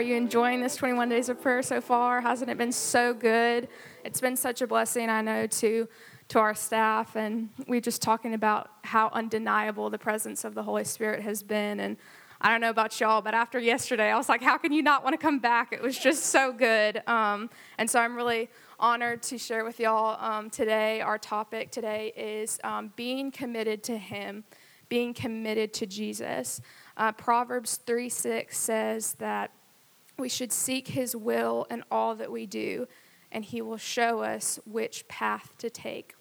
Are you enjoying this 21 days of prayer so far? Hasn't it been so good? It's been such a blessing, I know, to to our staff and we're just talking about how undeniable the presence of the Holy Spirit has been and I don't know about y'all, but after yesterday, I was like, how can you not want to come back? It was just so good. Um, and so I'm really honored to share with y'all um, today. Our topic today is um, being committed to Him, being committed to Jesus. Uh, Proverbs 3 6 says that we should seek His will in all that we do, and He will show us which path to take.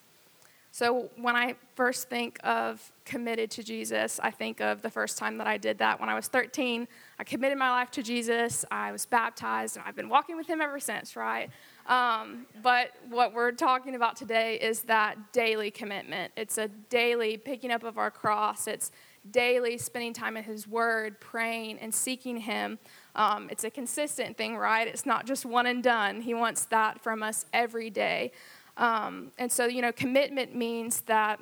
So when I first think of committed to Jesus, I think of the first time that I did that when I was 13. I committed my life to Jesus. I was baptized, and I've been walking with Him ever since, right? Um, but what we're talking about today is that daily commitment. It's a daily picking up of our cross. It's daily spending time in His Word, praying and seeking Him. Um, it's a consistent thing, right? It's not just one and done. He wants that from us every day. Um, and so, you know, commitment means that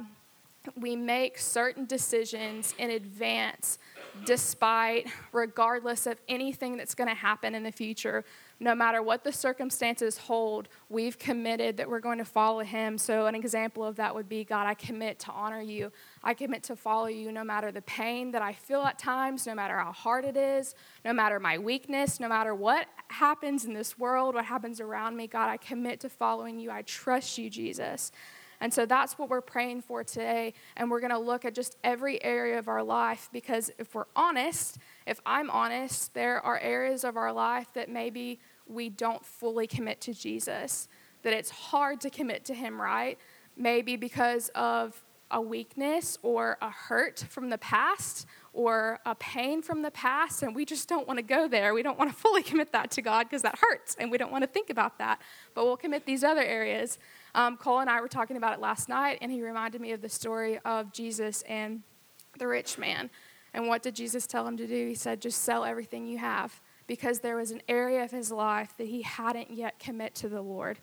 we make certain decisions in advance, despite, regardless of anything that's going to happen in the future. No matter what the circumstances hold, we've committed that we're going to follow Him. So, an example of that would be God, I commit to honor you. I commit to follow you no matter the pain that I feel at times, no matter how hard it is, no matter my weakness, no matter what happens in this world, what happens around me. God, I commit to following you. I trust you, Jesus. And so that's what we're praying for today. And we're going to look at just every area of our life because if we're honest, if I'm honest, there are areas of our life that maybe we don't fully commit to Jesus, that it's hard to commit to Him, right? Maybe because of a weakness or a hurt from the past or a pain from the past, and we just don't want to go there. We don't want to fully commit that to God because that hurts, and we don't want to think about that. But we'll commit these other areas. Um, Cole and I were talking about it last night, and he reminded me of the story of Jesus and the rich man. And what did Jesus tell him to do? He said, just sell everything you have because there was an area of his life that he hadn't yet commit to the Lord.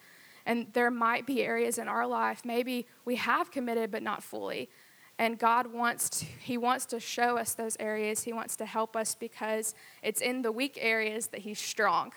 And there might be areas in our life, maybe we have committed but not fully. And God wants to, He wants to show us those areas. He wants to help us because it's in the weak areas that He's strong.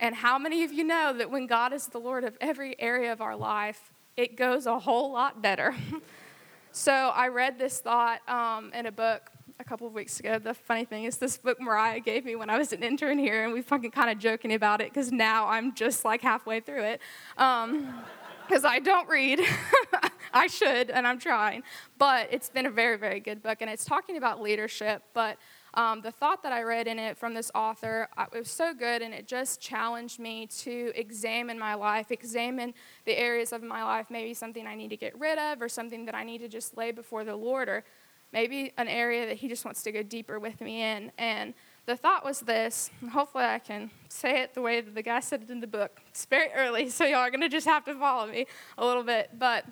And how many of you know that when God is the Lord of every area of our life, it goes a whole lot better? so I read this thought um, in a book a couple of weeks ago. The funny thing is, this book Mariah gave me when I was an intern here, and we fucking kind of joking about it because now I'm just like halfway through it. because um, I don't read. I should, and I'm trying. But it's been a very, very good book, and it's talking about leadership. But um, the thought that I read in it from this author, it was so good, and it just challenged me to examine my life, examine the areas of my life, maybe something I need to get rid of, or something that I need to just lay before the Lord, or maybe an area that He just wants to go deeper with me in. And the thought was this, hopefully I can say it the way that the guy said it in the book. It's very early, so y'all are going to just have to follow me a little bit. But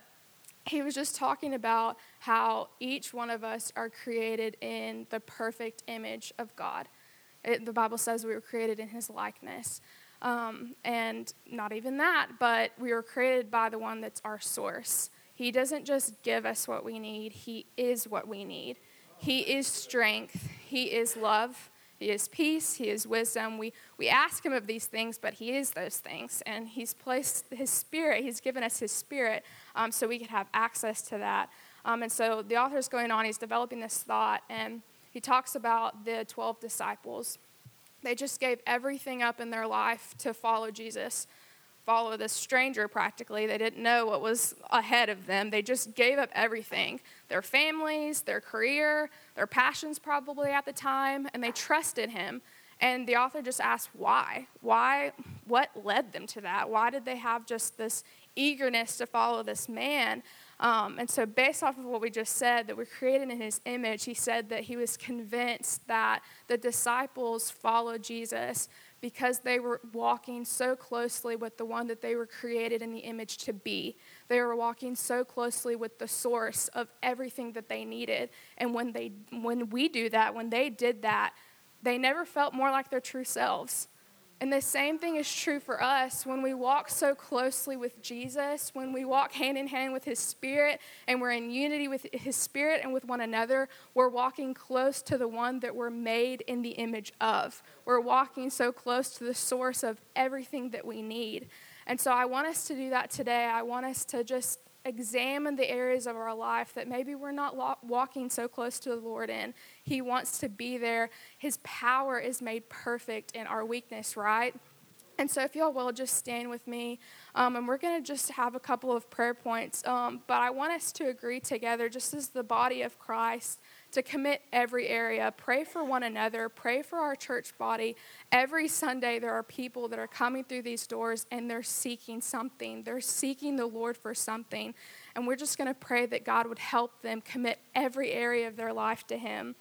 he was just talking about how each one of us are created in the perfect image of God. It, the Bible says we were created in his likeness. Um, and not even that, but we were created by the one that's our source. He doesn't just give us what we need, He is what we need. He is strength, He is love, He is peace, He is wisdom. We, we ask Him of these things, but He is those things. And He's placed His Spirit, He's given us His Spirit um, so we could have access to that. Um, and so the author's going on, he's developing this thought, and he talks about the 12 disciples. They just gave everything up in their life to follow Jesus follow this stranger practically. They didn't know what was ahead of them. They just gave up everything their families, their career, their passions, probably at the time, and they trusted him. And the author just asked why. Why? What led them to that? Why did they have just this eagerness to follow this man? Um, and so, based off of what we just said, that we're created in his image, he said that he was convinced that the disciples followed Jesus because they were walking so closely with the one that they were created in the image to be. They were walking so closely with the source of everything that they needed. And when they when we do that, when they did that, they never felt more like their true selves. And the same thing is true for us when we walk so closely with Jesus, when we walk hand in hand with His Spirit, and we're in unity with His Spirit and with one another, we're walking close to the one that we're made in the image of. We're walking so close to the source of everything that we need. And so I want us to do that today. I want us to just examine the areas of our life that maybe we're not walking so close to the Lord in. He wants to be there. His power is made perfect in our weakness, right? And so, if y'all will, just stand with me. Um, and we're going to just have a couple of prayer points. Um, but I want us to agree together, just as the body of Christ, to commit every area. Pray for one another. Pray for our church body. Every Sunday, there are people that are coming through these doors and they're seeking something. They're seeking the Lord for something. And we're just going to pray that God would help them commit every area of their life to Him.